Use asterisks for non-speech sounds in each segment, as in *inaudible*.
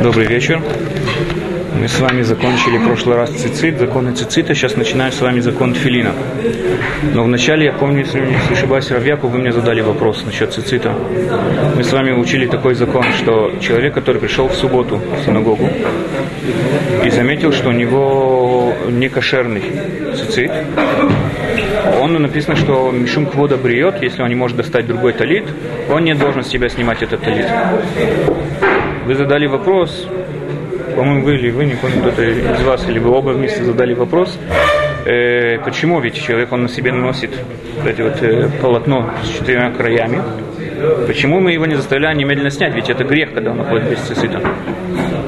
Добрый вечер. Мы с вами закончили в прошлый раз цицит, законы цицита, сейчас начинаем с вами закон филина. Но вначале, я помню, если не ошибаюсь, Равьяку, вы мне задали вопрос насчет цицита. Мы с вами учили такой закон, что человек, который пришел в субботу в синагогу и заметил, что у него некошерный цицит, он написано, что Мишум Квода бриет, если он не может достать другой талит, он не должен с себя снимать этот талит. Вы задали вопрос, по-моему, вы или вы, не помню, кто-то из вас, или вы оба вместе задали вопрос, э, почему ведь человек, он на себе носит эти вот э, полотно с четырьмя краями, почему мы его не заставляем немедленно снять, ведь это грех, когда он находится без цисита.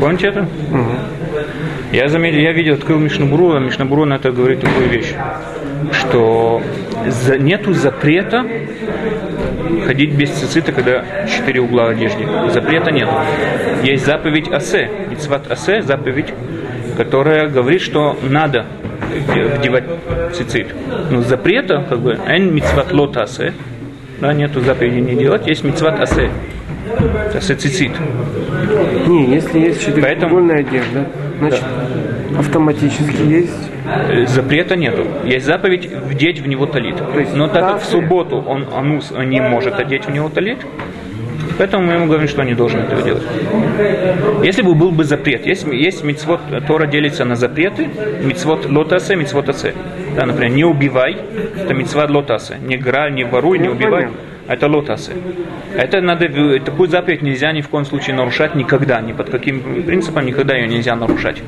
Помните это? Угу. Я заметил, я видел, открыл Мишнабуру, а Мишнабуру на это говорит такую вещь, что нету запрета ходить без цицита, когда четыре угла одежды. Запрета нет. Есть заповедь Асе, Мицват Асе, заповедь, которая говорит, что надо вдевать цицит. Но запрета, как бы, эн мицват лот асе, да, нету заповеди не делать, есть мицват асе, асе цицит. Не, если есть четырехугольная Поэтому... одежда, значит, да. автоматически есть запрета нету. Есть заповедь вдеть в него талит. Но так как в субботу он анус не может одеть в него талит, Поэтому мы ему говорим, что он не должен этого делать. Если бы был бы запрет, есть, есть мицвод, Тора делится на запреты, мицвод лотасе, мицвод асе. Да, например, не убивай, это мицвод лотасе. Не грай, не воруй, не убивай. Это лотасы. Это надо, такую заповедь нельзя ни в коем случае нарушать никогда, ни под каким принципом никогда ее нельзя нарушать.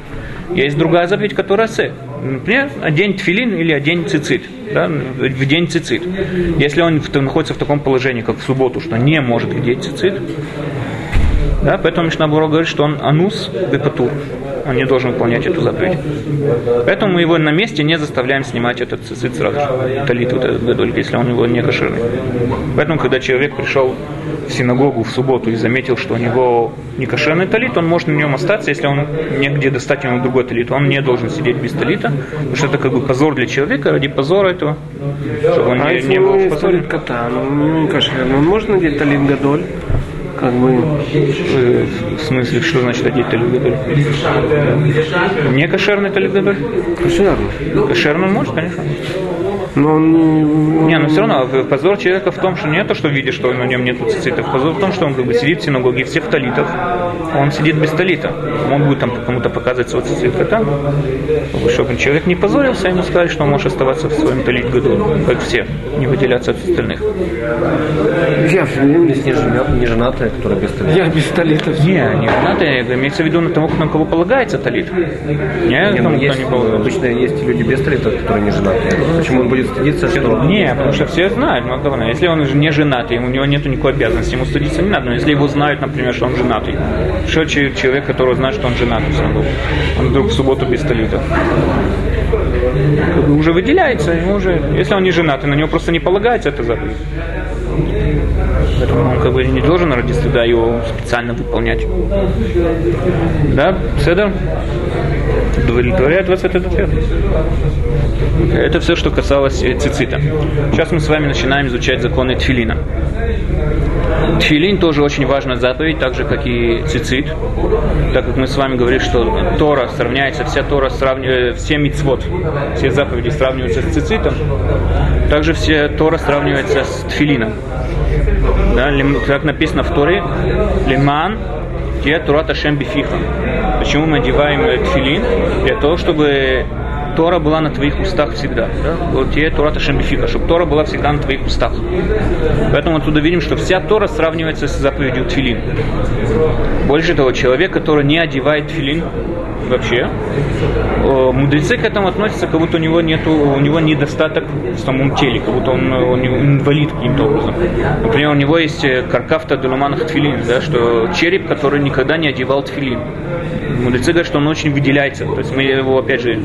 Есть другая заповедь, которая се. Например, одень тфилин или одень цицит. Да, в день цицит. Если он находится в таком положении, как в субботу, что не может одеть цицит, да, поэтому Мишнабуро говорит, что он анус бепатур он не должен выполнять эту заповедь. Поэтому мы его на месте не заставляем снимать этот цицит сразу же, талит вот этот гадоль, если он его не кошерный. Поэтому, когда человек пришел в синагогу в субботу и заметил, что у него не кошерный талит, он может на нем остаться, если он негде достать ему другой талит. Он не должен сидеть без талита, потому что это как бы позор для человека, ради позора этого, чтобы он а не, не был в позоре. кота, ну, не кошерный, он может надеть талит гадоль? Как бы, э, в смысле, что значит одеть талит гадоль? Не кошерный талит гадоль? Кошерный. Кошерный может, конечно. Но он не... Не, но все равно позор человека в том, что не то, что видишь, что на нем нет цицитов. Позор в том, что он как бы сидит в синагоге все в талитах, а он сидит без талита. Он будет там кому-то показывать свой цицит. А там, чтобы человек не позорился, ему сказали, что он может оставаться в своем талит году, как все, не выделяться от остальных. Я не, не женатая, которая без талита. Я без талита. Не, не женатая, имеется в виду на того, на кого полагается талит. Не, не, ну, есть, не обычно есть люди без талита, которые не женатые. Почему он будет стыдиться, что... Не, потому что все знают, ну, главное, если он не женатый, у него нет никакой обязанности, ему стыдиться не надо, но если его знают, например, что он женатый, что человек, который знает, что он женатый, он вдруг в субботу без талита, уже выделяется, ему уже, если он не женатый, на него просто не полагается это заповедь. Поэтому он как бы не должен ради стыда его специально выполнять. Да, Седа? Удовлетворяет вас этот ответ? Это все, что касалось э, цицита. Сейчас мы с вами начинаем изучать законы Тфилина. Тфилин тоже очень важная заповедь, так же как и цицит, так как мы с вами говорили, что Тора сравняется, вся Тора сравнивает, э, все мицвод, все заповеди сравниваются с цицитом, также все Тора сравнивается с тфилином. Да, как написано в Торе, лиман те Турата Шем Бифиха. Почему мы одеваем э, тфилин? Для того, чтобы Тора была на твоих устах всегда. Да? Тебе Тора Ташембифика, чтобы Тора была всегда на твоих устах. Поэтому отсюда видим, что вся Тора сравнивается с заповедью Тфилин. Больше того, человек, который не одевает Тфилин, вообще, мудрецы к этому относятся, как будто у него нету, у него недостаток в самом теле, как будто он, он инвалид каким-то образом. Например, у него есть э, каркафта дулуманах тфилин, да, что череп, который никогда не одевал тфилин. Мудрецы говорят, что он очень выделяется. То есть мы его, опять же,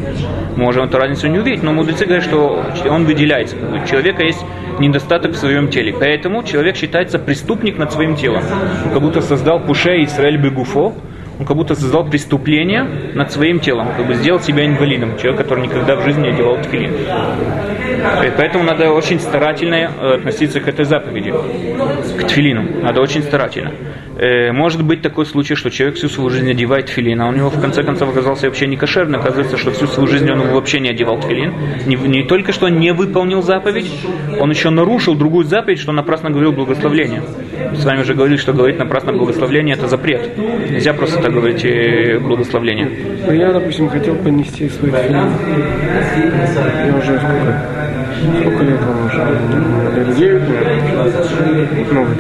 можем эту разницу не увидеть, но мудрецы говорят, что он выделяется. У человека есть недостаток в своем теле. Поэтому человек считается преступник над своим телом. Он как будто создал Пуше Исраэль Бегуфо, он как будто создал преступление над своим телом, как бы сделал себя инвалидом, человек, который никогда в жизни не одевал тфилин. И поэтому надо очень старательно э, относиться к этой заповеди, к тфилину. Надо очень старательно. Э, может быть такой случай, что человек всю свою жизнь одевает филин, а у него в конце концов оказался вообще не кошерный. Оказывается, что всю свою жизнь он вообще не одевал филин. Не, не только что не выполнил заповедь, он еще нарушил другую заповедь, что напрасно говорил благословление. С вами уже говорили, что говорить напрасно благословление это запрет. Нельзя просто так говорить э, благословление. Ну, я, допустим, хотел понести свой филин. Я уже сколько? Сколько лет вам уже? Лет 9, наверное. Много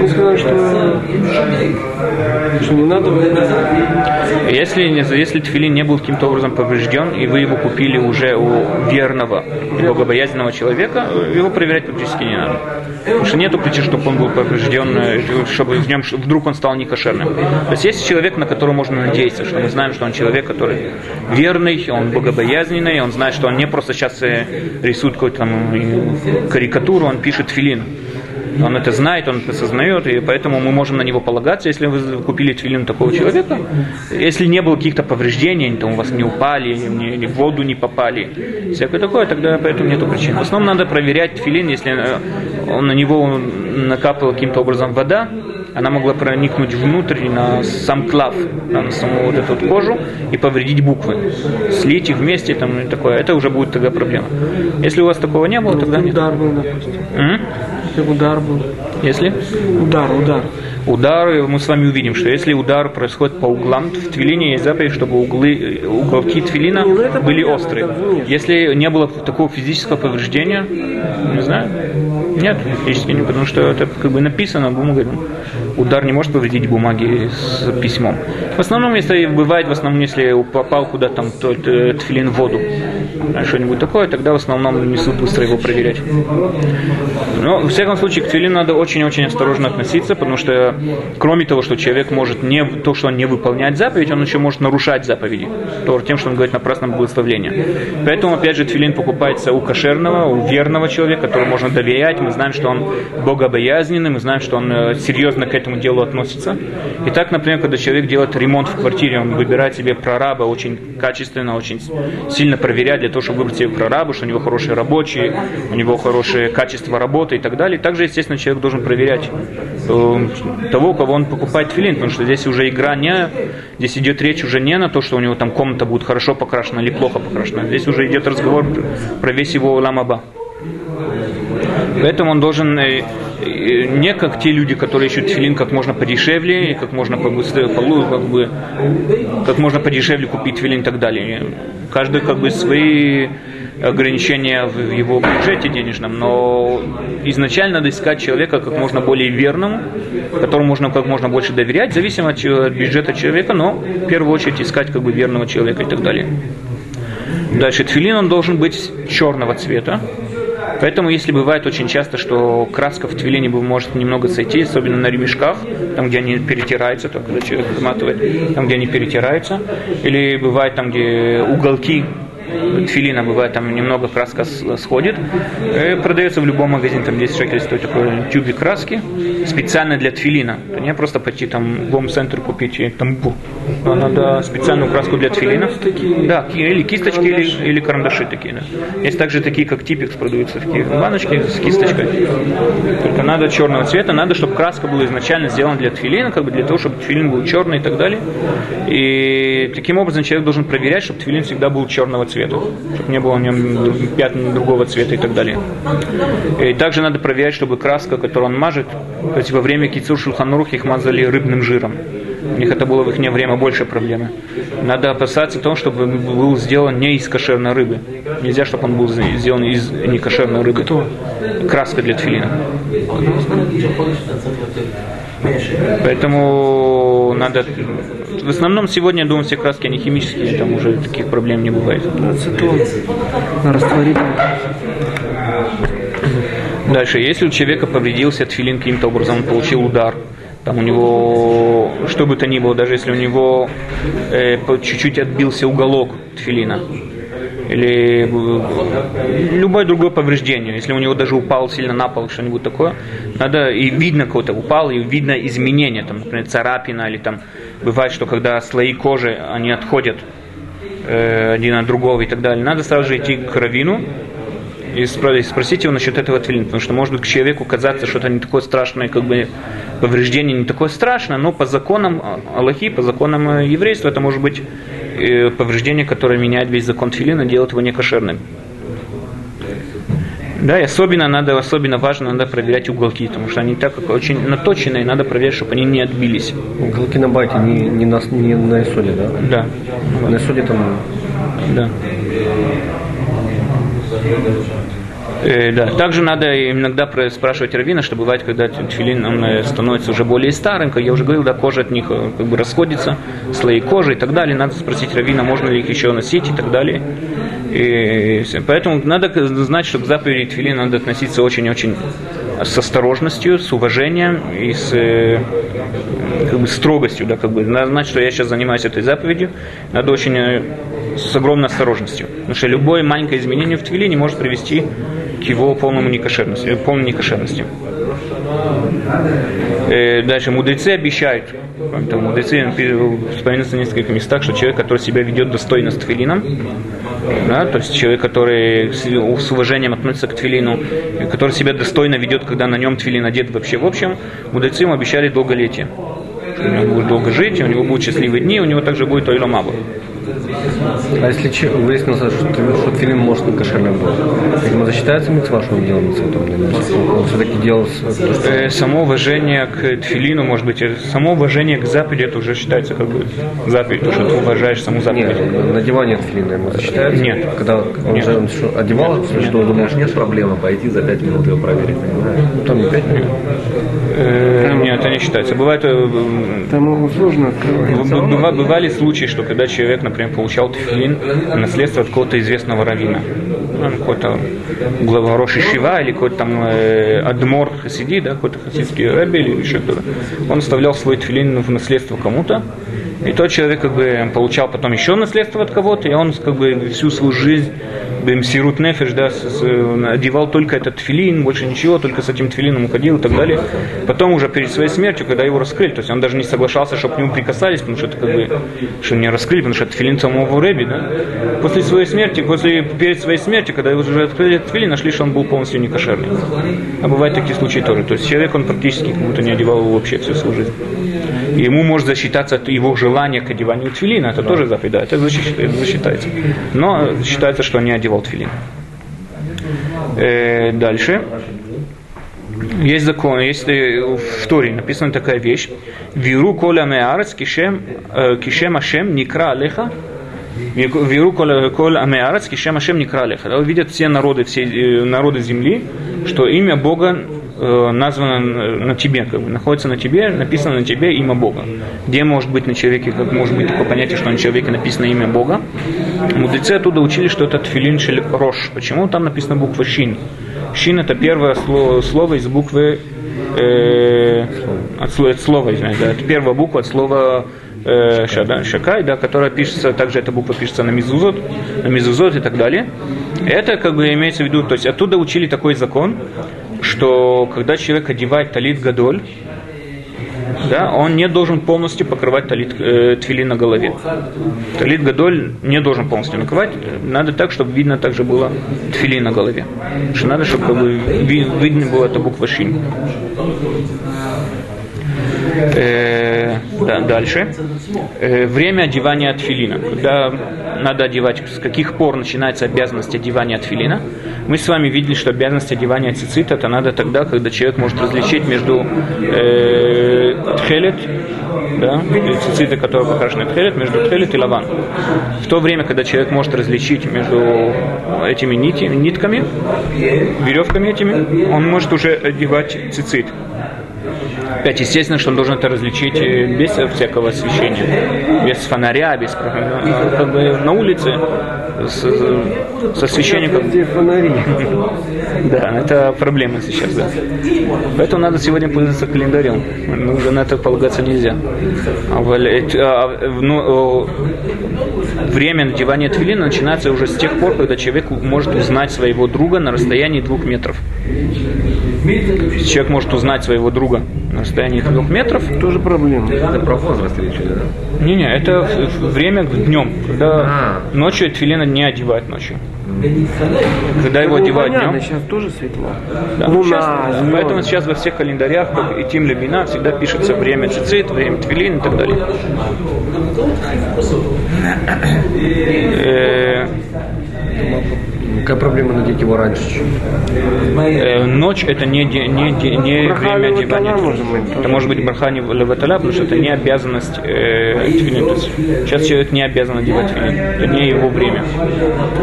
он сказал, что, что не надо если, если тфилин не был каким-то образом поврежден, и вы его купили уже у верного богобоязненного человека, его проверять практически не надо. Потому что нету причин, чтобы он был поврежден, чтобы в нем вдруг он стал некошерным. То есть есть человек, на которого можно надеяться, что мы знаем, что он человек, который верный, он богобоязненный, он знает, что он не просто сейчас э, рисует какую-то там карикатуру, он пишет тфилин. Он это знает, он это осознает, и поэтому мы можем на него полагаться, если вы купили твилин такого человека. Если не было каких-то повреждений, там у вас не упали, не, не в воду не попали, всякое такое, тогда поэтому нету причин. В основном надо проверять твилин, если э, он, на него накапала каким-то образом вода, она могла проникнуть внутрь на сам клав, на саму вот эту вот кожу и повредить буквы. Слить их вместе, там, и такое. Это уже будет тогда проблема. Если у вас такого не было, тогда нет. Удар был, допустим. Если удар был. Если? Удар, удар. Удар, мы с вами увидим, что если удар происходит по углам, в твилине есть заповедь, чтобы углы, уголки твилина не, ну были острые. Если не было такого физического повреждения, не знаю, нет, физически не, потому что это как бы написано бумагой. Удар не может повредить бумаги с письмом. В основном, если бывает, в основном, если попал куда-то там то, то, тфилин в воду, а что-нибудь такое, тогда в основном несут быстро его проверять. Но, в всяком случае, к твилину надо очень-очень осторожно относиться, потому что, кроме того, что человек может не, то, что он не выполняет заповедь, он еще может нарушать заповеди, то, тем, что он говорит на праздном благословении. Поэтому, опять же, твилин покупается у кошерного, у верного человека, которому можно доверять, мы знаем, что он богобоязненный, мы знаем, что он э, серьезно к этому делу относится. И так, например, когда человек делает ремонт в квартире, он выбирает себе прораба очень качественно, очень сильно проверяет для того, чтобы выбрать себе прораба, что у него хорошие рабочие, у него хорошее качество работы и так далее. Также, естественно, человек должен проверять э, того, кого он покупает филин, потому что здесь уже игра не, здесь идет речь уже не на то, что у него там комната будет хорошо покрашена или плохо покрашена. Здесь уже идет разговор про весь его ламаба. Поэтому он должен э, э, не как те люди, которые ищут филин как можно подешевле, и как можно побыстрее, как бы, как можно подешевле купить филин и так далее. Каждый как бы свои ограничения в его бюджете денежном, но изначально надо искать человека как можно более верным, которому можно как можно больше доверять, зависимо от бюджета человека, но в первую очередь искать как бы верного человека и так далее. Дальше тфилин он должен быть черного цвета, Поэтому, если бывает очень часто, что краска в твилине может немного сойти, особенно на ремешках, там, где они перетираются, то, когда человек выматывает, там, где они перетираются, или бывает там, где уголки тфилина бывает, там немного краска сходит. И продается в любом магазине, там 10 шекелей стоит такой тюбик краски, специально для тфилина. То не просто пойти там в гом-центр купить и там а надо специальную краску для тфилина. Да, или кисточки, или, или карандаши такие. Да. Есть также такие, как типикс, продаются такие баночки с кисточкой. Только надо черного цвета, надо, чтобы краска была изначально сделана для тфилина, как бы для того, чтобы тфилин был черный и так далее. И таким образом человек должен проверять, чтобы тфилин всегда был черного цвета цвета, чтобы не было в нем пятен другого цвета и так далее. И также надо проверять, чтобы краска, которую он мажет, то есть во время кицур шулханурух их мазали рыбным жиром. У них это было в их время больше проблемы. Надо опасаться того, чтобы был сделан не из кошерной рыбы. Нельзя, чтобы он был сделан из некошерной рыбы. Кто? Краска для тфилина. Поэтому надо... В основном сегодня, я думаю, все краски, они химические, там уже таких проблем не бывает. Ацетон. Растворитель. Дальше, если у человека повредился тфилин каким-то образом, он получил удар, там у него, что бы то ни было, даже если у него э, чуть-чуть отбился уголок тфилина, или э, любое другое повреждение, если у него даже упал сильно на пол, что-нибудь такое, надо, и видно кого-то упал, и видно изменения, там, например, царапина, или там, бывает, что когда слои кожи, они отходят э, один от другого и так далее, надо сразу же идти к равину, и спросить его насчет этого тфилин, потому что может быть к человеку казаться, что это не такое страшное, как бы повреждение не такое страшное, но по законам Аллахи, по законам э, еврейства это может быть э, повреждение, которое меняет весь закон тфилина, делает его некошерным. Да, и особенно надо, особенно важно, надо проверять уголки, потому что они так как очень наточенные, надо проверять, чтобы они не отбились. Уголки на байте не, не, на, не на исоде, да? Да. На исоде там... Да. Э, да. Также надо иногда спрашивать равина, что бывает, когда тфилин он э, становится уже более старым, как я уже говорил, да, кожа от них э, как бы расходится, слои кожи и так далее. Надо спросить равина, можно ли их еще носить и так далее. И поэтому надо знать, что к заповеди тфилин надо относиться очень-очень с осторожностью, с уважением и с как бы, строгостью. Да, как бы. Надо знать, что я сейчас занимаюсь этой заповедью. Надо очень с огромной осторожностью. Потому что любое маленькое изменение в твилине может привести к его полному некошерности, полной некошерности. Э, дальше мудрецы обещают, там, мудрецы вспоминаются в нескольких местах, что человек, который себя ведет достойно с твилином, да, то есть человек, который с уважением относится к твилину, который себя достойно ведет, когда на нем твилин одет вообще в общем, мудрецы ему обещали долголетие. У него будет долго жить, у него будут счастливые дни, у него также будет ойломаба. А если выяснилось, что, что фильм может не кошерным был, видимо, засчитается митцва, что он делал митцву? Он все-таки делал то, что... Э, само уважение к тфилину, может быть, э, само уважение к заповеди, это уже считается как бы заповедь, то, что ты уважаешь саму заповедь. Нет, надевание тфилина ему засчитается? Нет. Когда он Нет. же он что, одевал, нет, что думаешь, нет проблемы пойти за пять минут его проверить, понимаешь? Ну, там не пять минут. Э, нет, это не считается. Бывает, э, там его сложно открывать. Бывали случаи, что когда человек, например, получал тфилин, наследство от какого-то известного равина. Ну, какой-то глава Роши Шива или какой-то там э, Адмор Хасиди, да, какой-то хасидский рэбби или еще кто-то. Он оставлял свой тфилин в наследство кому-то, и тот человек как бы получал потом еще наследство от кого-то, и он как бы всю свою жизнь Бемсирут Нефеш, да, с, одевал только этот тфилин, больше ничего, только с этим тфилином уходил и так далее. Потом уже перед своей смертью, когда его раскрыли, то есть он даже не соглашался, чтобы к нему прикасались, потому что это как бы, что не раскрыли, потому что это тфилин самого Рэби, да. После своей смерти, после, перед своей смертью, когда его уже открыли этот тфилин, нашли, что он был полностью некошерный. А бывают такие случаи тоже. То есть человек, он практически как будто не одевал его вообще всю свою жизнь. Ему может засчитаться его желание к одеванию тфилина, это тоже заповедь, да, это засчитается. Но считается, что не одевал тфилин. Э, дальше. Есть закон, есть э, в Торе написана такая вещь. Виру коля меарец кишем, э, кишем ашем никра алеха Виру коль амеарец, кишем ашем никра алеха. Видят все народы, все народы земли, что имя Бога названо на тебе, как бы, находится на тебе, написано на тебе имя Бога. Где может быть на человеке, как может быть такое понятие, что на человеке написано имя Бога? Мудрецы оттуда учили, что это тфилин шель рош. Почему там написана буква шин? Шин это первое слово, слово из буквы э, от, слова, от слова, извиняюсь, да, это первая буква от слова э, шада, шакай, да, которая пишется, также эта буква пишется на мизузот, на мизузот и так далее. Это как бы имеется в виду, то есть оттуда учили такой закон, что когда человек одевает талит гадоль, да, он не должен полностью покрывать талит, э, твили на голове. Талит гадоль не должен полностью накрывать, надо так, чтобы видно также было твили на голове. Что надо, чтобы как бы, видно было эта буква шин. Э, да, дальше. Э, время одевания тфилина. Когда надо одевать, с каких пор начинается обязанность одевания тфилина. Мы с вами видели, что обязанность одевания цицита это надо тогда, когда человек может различить между э, тхелет, да, цициты, которые покрашены тхелет, между тхелет и лаван. В то время, когда человек может различить между этими нити, нитками, веревками этими, он может уже одевать цицит. Опять, естественно, что он должен это различить без всякого освещения, без фонаря, без как бы на улице с, с освещением. Где фонари? *laughs* Да, это проблема сейчас, да. Поэтому надо сегодня пользоваться календарем. Ну, уже на это полагаться нельзя. А, ну, время надевания твилина начинается уже с тех пор, когда человек может узнать своего друга на расстоянии двух метров. Человек может узнать своего друга на расстоянии трех метров. Тоже проблема. Это про возраст речь идет, да? Не-не, это время днем, когда А. ночью тфилина не одевают ночью. Когда его Ну, одевают понятно, днем, сейчас тоже светло. Да, ну, Луна, сейчас- звезды. поэтому сейчас во всех календарях, как и Тим Лебина, всегда пишется время цицит, время твилин и так далее. Э, Какая проблема надеть его раньше? э, Ночь это не, де- не, де- не Браха время одевания. может быть, Это может быть браха не леваталя, потому что это не обязанность э, тфилин. То есть сейчас человек не обязан одевать тфилин. Это не его время.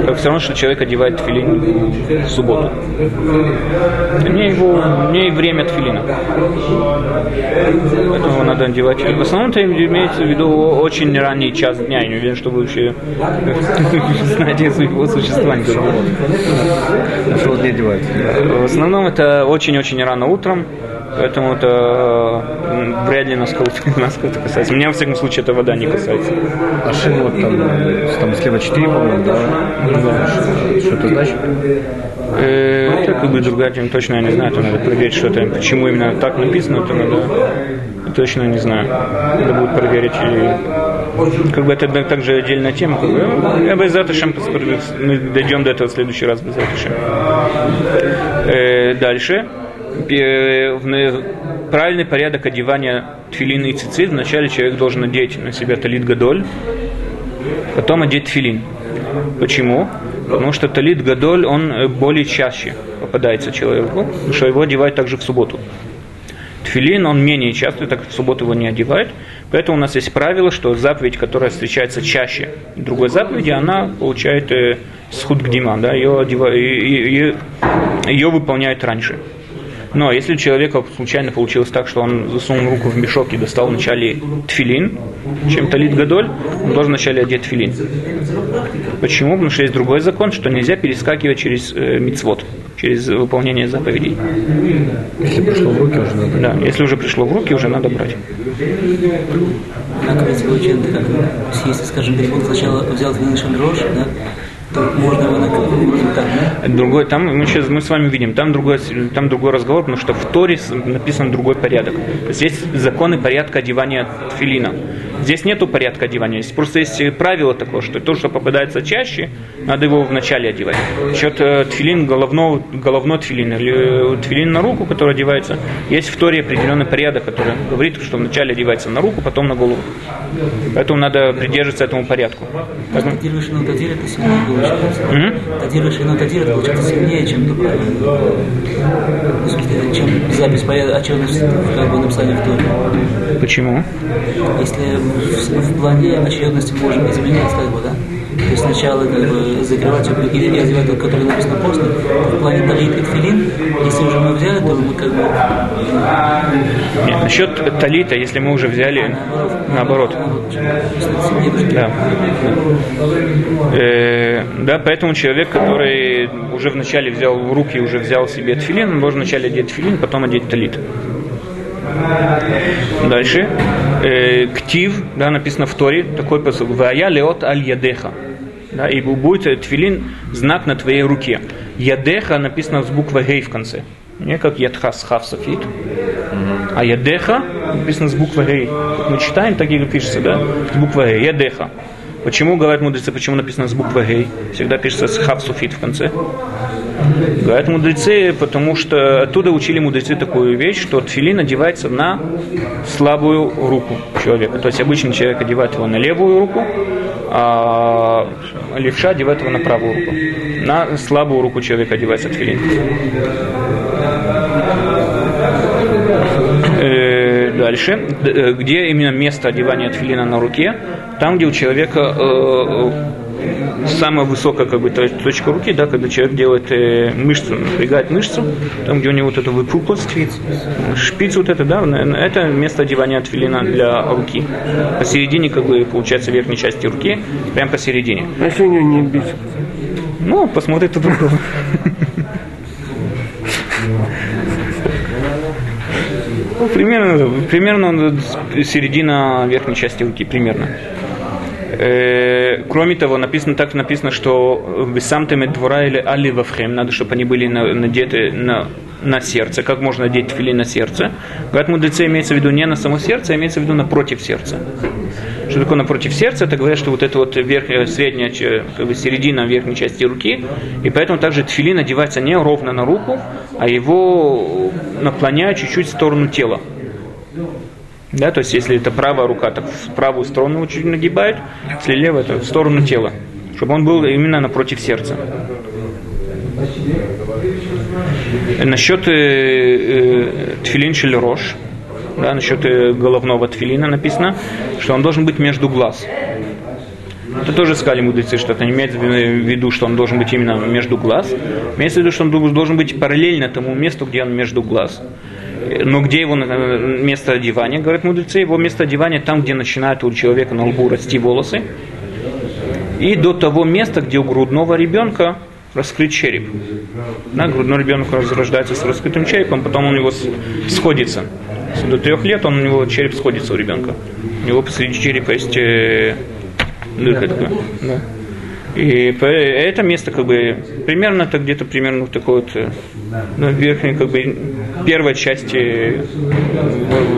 Это все равно, что человек одевает тфилин в субботу. Это не его не время тфилина. Поэтому надо одевать. В основном это имеется в виду очень ранний час дня. Я не уверен, что вы вообще *laughs* знаете его существование. Вот не одевается? В основном это очень-очень рано утром, поэтому это вряд ли нас, кого-то- нас касается. Меня, во всяком случае, эта вода не касается. А шин вот там, там слева 4, по-моему, да? Что это значит? Это как бы другая тема, точно я не знаю, это надо проверить, что это, почему именно так написано, это надо, точно не знаю, надо будет проверить. И, как бы это также отдельная тема. Как бы, ну, за мы дойдем до этого в следующий раз без Э, Дальше. В на- Правильный порядок одевания тфилина и цицит. Вначале человек должен надеть на себя талит гадоль, потом одеть тфилин. Почему? Потому что талит гадоль, он э, более чаще попадается человеку, потому что его одевают также в субботу. Тфилин, он менее часто, так как в субботу его не одевают. Поэтому у нас есть правило, что заповедь, которая встречается чаще другой заповеди, она получает э, схуд гдима, да, ее, одева- и- и- и- ее выполняют раньше. Но если у человека случайно получилось так, что он засунул руку в мешок и достал вначале тфилин, чем талит гадоль, он должен вначале одеть тфилин. Почему? Потому что есть другой закон, что нельзя перескакивать через э, мицвод, через выполнение заповедей. Если пришло в руки, уже надо. Да, если уже пришло в руки, уже надо брать. Однако ведь получается, как если, скажем, перепутал сначала взял твилин шандрош, да, то можно его на вроде так, да? Другой, там мы сейчас мы с вами видим, там другой, там другой разговор, потому что в Торе написан другой порядок. То есть есть законы порядка одевания тфилина. Здесь нету порядка одевания, здесь просто есть правило такое, что то, что попадается чаще, надо его вначале одевать. Счет э, тфилин, головного, головной тфилин, или э, тфилин на руку, который одевается, есть в Торе определенный порядок, который говорит, что вначале одевается на руку, потом на голову. Поэтому надо придерживаться этому порядку. Поэтому- Датируешь и нотатир, это сильнее получается. Это получается сильнее, чем правильно. Смысле, чем запись порядка, отчетность, как бы написали в Торе. Почему? Если в, плане очередности можем изменять, как бы, да? То есть сначала как бы закрывать и, и одевать тот, который написано после, в плане талит и тфилин, если уже мы взяли, то мы как бы Нет, насчет талита, если мы уже взяли, наоборот. сильнее даже Да. Э, да, поэтому человек, который уже вначале взял в руки, уже взял себе тфилин, он должен вначале одеть тфилин, потом одеть талит. Дальше. Э, ктив, да, написано в Торе, такой посыл. Вая леот аль ядеха. Да, и будет э, тфилин знак на твоей руке. Ядеха написано с буквой гей в конце. Не как ядха с хав софит. А ядеха написано с буквой гей. Мы читаем, так и пишется, да? С буквой гей. Ядеха. Почему, говорят мудрецы, почему написано с буквой гей? Всегда пишется с хав в конце. Говорят мудрецы, потому что оттуда учили мудрецы такую вещь, что тфилин одевается на слабую руку человека. То есть обычный человек одевает его на левую руку, а левша одевает его на правую руку. На слабую руку человека одевается тфилин. Э, Дальше. Э, Где именно место одевания тфилина на руке? Там, где у человека э, самая высокая как бы, то- точка руки, да, когда человек делает э, мышцу, напрягает мышцу, там, где у него вот эта выпуклость, шпиц вот это, да, это место одевания тфилина для руки. Посередине, как бы, получается, верхней части руки, прям посередине. А если у него не бицепс? Ну, посмотрит у другого. Ну, примерно, примерно середина верхней части руки, примерно. Э, кроме того, написано так написано, что вы сам двора или али вавхем, надо, чтобы они были на- надеты на, на сердце. Как можно одеть тфилин на сердце? Говорят, мудрецы имеется в виду не на само сердце, а имеется в виду напротив сердца. Что такое напротив сердца? Это говорят, что вот это вот верхняя, средняя, как бы середина верхней части руки, и поэтому также тфилин одевается не ровно на руку, а его наклоняют чуть-чуть в сторону тела. Да, то есть если это правая рука, так в правую сторону чуть нагибают, если левая, то в сторону тела, чтобы он был именно напротив сердца. Насчет э, э, тфилин шелерош, да, насчет э, головного тфилина написано, что он должен быть между глаз. Это тоже сказали мудрецы, что это не имеется в виду, что он должен быть именно между глаз. Имеется в виду, что он должен быть параллельно тому месту, где он между глаз. Но где его место одевания, говорят мудрецы, его место одевания там, где начинают у человека на лбу расти волосы. И до того места, где у грудного ребенка раскрыт череп. Да, грудной ребенок рождается с раскрытым черепом, потом он его сходится. До трех лет он, у него череп сходится у ребенка. У него посреди черепа есть э, дырка такая. Да. И это место как бы примерно это где-то примерно вот такой вот э, ну, верхней как бы первой части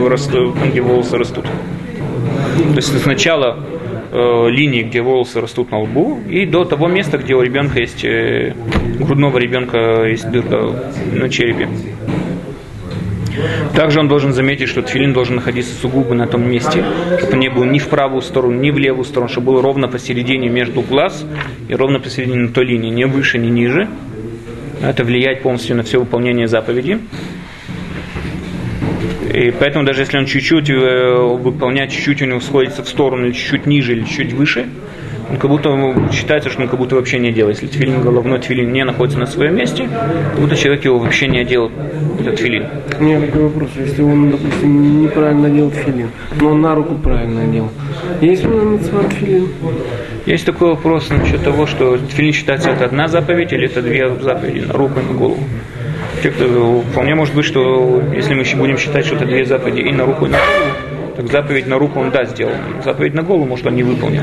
растут, где волосы растут. То есть сначала э, линии, где волосы растут на лбу, и до того места, где у ребенка есть э, грудного ребенка есть дырка на черепе. Также он должен заметить, что тфилин должен находиться сугубо на том месте, чтобы не был ни в правую сторону, ни в левую сторону, чтобы был ровно посередине между глаз и ровно посередине на той линии, не выше, ни ниже. Это влияет полностью на все выполнение заповеди. И поэтому даже если он чуть-чуть э, выполняет, чуть-чуть у него сходится в сторону, чуть-чуть ниже, или чуть выше, он как будто считается, что он как будто вообще не делает. Если тфилин головной тфилин не находится на своем месте, как будто человек его вообще не одел, этот тфилин. У меня такой вопрос. Если он, допустим, неправильно делал тфилин, но он на руку правильно одел, есть ли он тфилин? Есть такой вопрос насчет того, что тфилин считается это одна заповедь или это две заповеди, на руку и на голову. Те, кто, вполне может быть, что если мы будем считать, что это две заповеди и на руку, и на голову, так заповедь на руку он да сделал. Заповедь на голову, может, он не выполнил.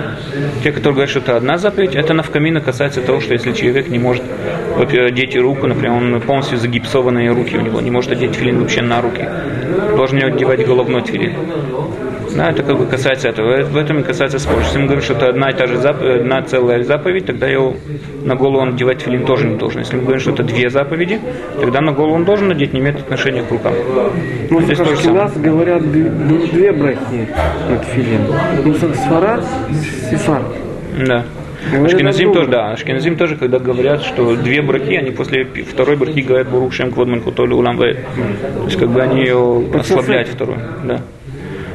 Те, которые говорят, что это одна заповедь, это навкамина касается того, что если человек не может одеть руку, например, он полностью загипсованные руки у него, не может одеть филин вообще на руки. Должен одевать головной филин. Да, это как бы касается этого. В этом и касается спор. Если мы говорим, что это одна и та же заповедь, одна целая заповедь, тогда его на голову он одевать филин тоже не должен. Если мы говорим, что это две заповеди, тогда на голову он должен надеть, не имеет отношения к рукам. Ну, здесь тоже самое. нас говорят две брахи над филин. Ну, сфара, сифар. Да. Ашкеназим тоже, да, Ашкеназим тоже, когда говорят, что две брахи, они после второй брахи говорят Бурух Шем Кводман Кутолю Улам То есть как бы они ее ослабляют вторую. Да.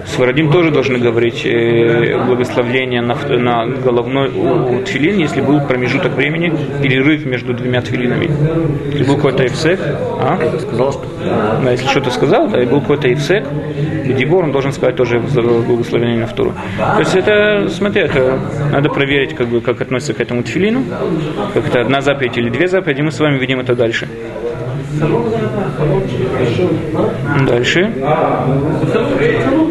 Сварадим тоже должны говорить э, благословление на, на головной у, у тфилин, если был промежуток времени, перерыв между двумя тфилинами. Если был какой-то эфсек, а? Сказал, что... Да, если что-то сказал, да, и был какой-то эфсек, Дибор, он должен сказать тоже благословение на вторую. То есть это, смотри, это надо проверить, как, бы, как относится к этому тфилину, как это одна заповедь или две заповеди, мы с вами видим это дальше. Дальше.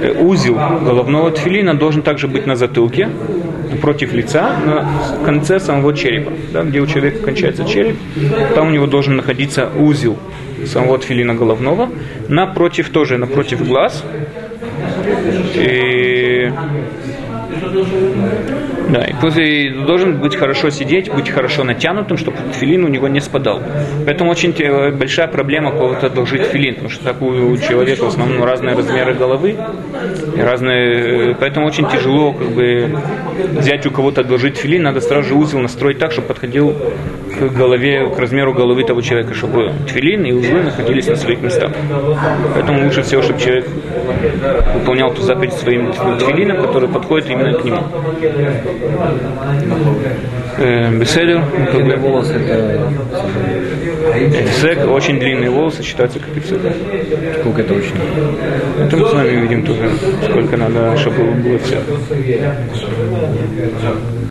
Э, узел головного тфилина должен также быть на затылке, против лица, на конце самого черепа, да, где у человека кончается череп, там у него должен находиться узел самого тфилина головного, напротив тоже, напротив глаз. И да, и после должен быть хорошо сидеть, быть хорошо натянутым, чтобы филин у него не спадал. Поэтому очень большая проблема кого-то одолжить филин, потому что так у человека в основном разные размеры головы, и разные, поэтому очень тяжело как бы взять у кого-то одолжить филин, надо сразу же узел настроить так, чтобы подходил к голове, к размеру головы того человека, чтобы тфилин и узлы находились на своих местах. Поэтому лучше всего, чтобы человек выполнял ту заповедь своим тфилином, который подходит именно к нему. Э, беседер. Длинные волосы это... Эфсек, очень длинные волосы считаются как эфсек. Сколько это очень? Это мы с вами видим тоже, сколько надо, чтобы было все.